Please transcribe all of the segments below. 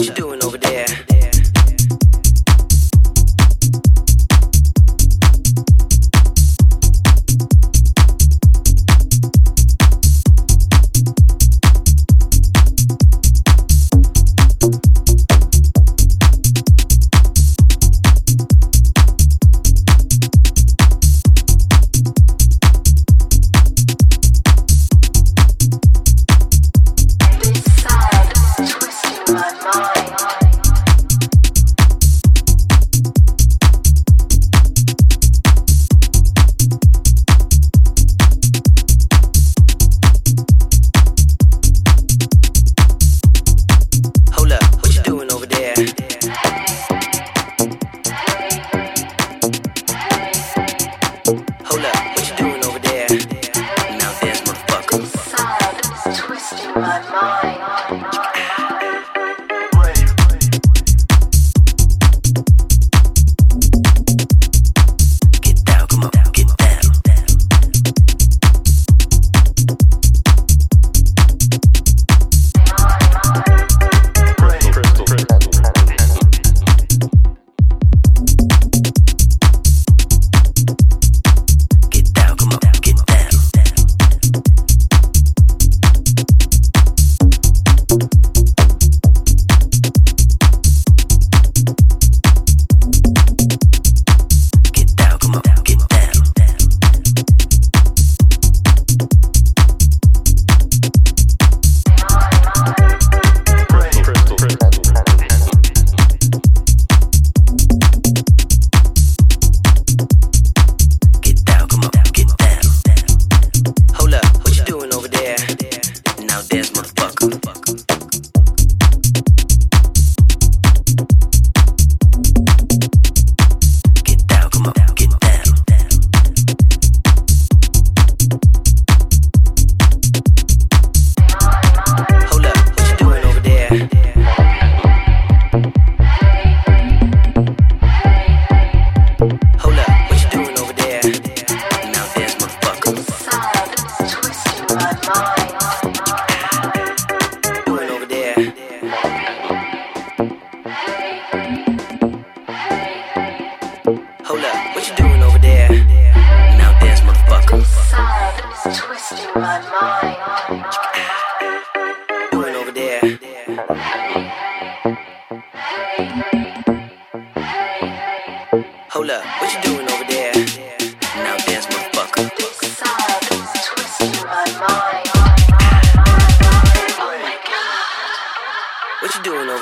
what you do. Bye.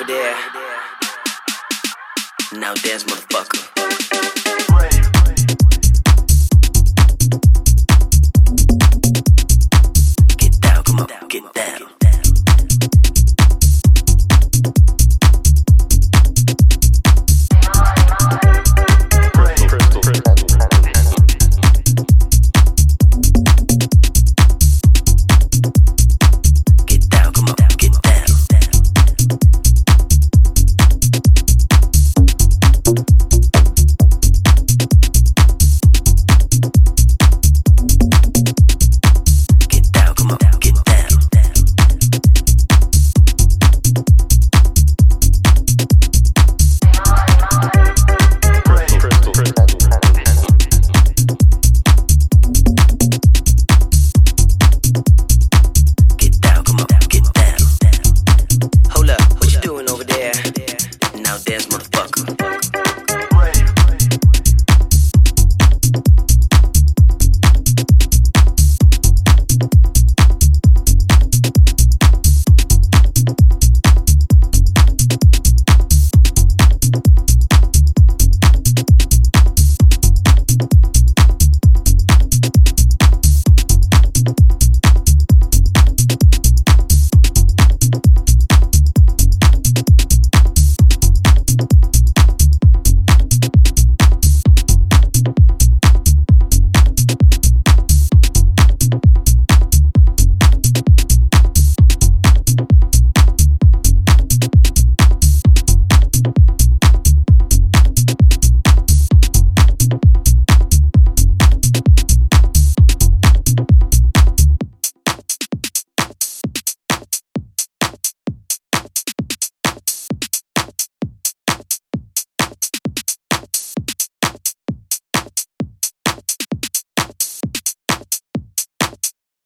There? Now dance, motherfucker. ass motherfucker.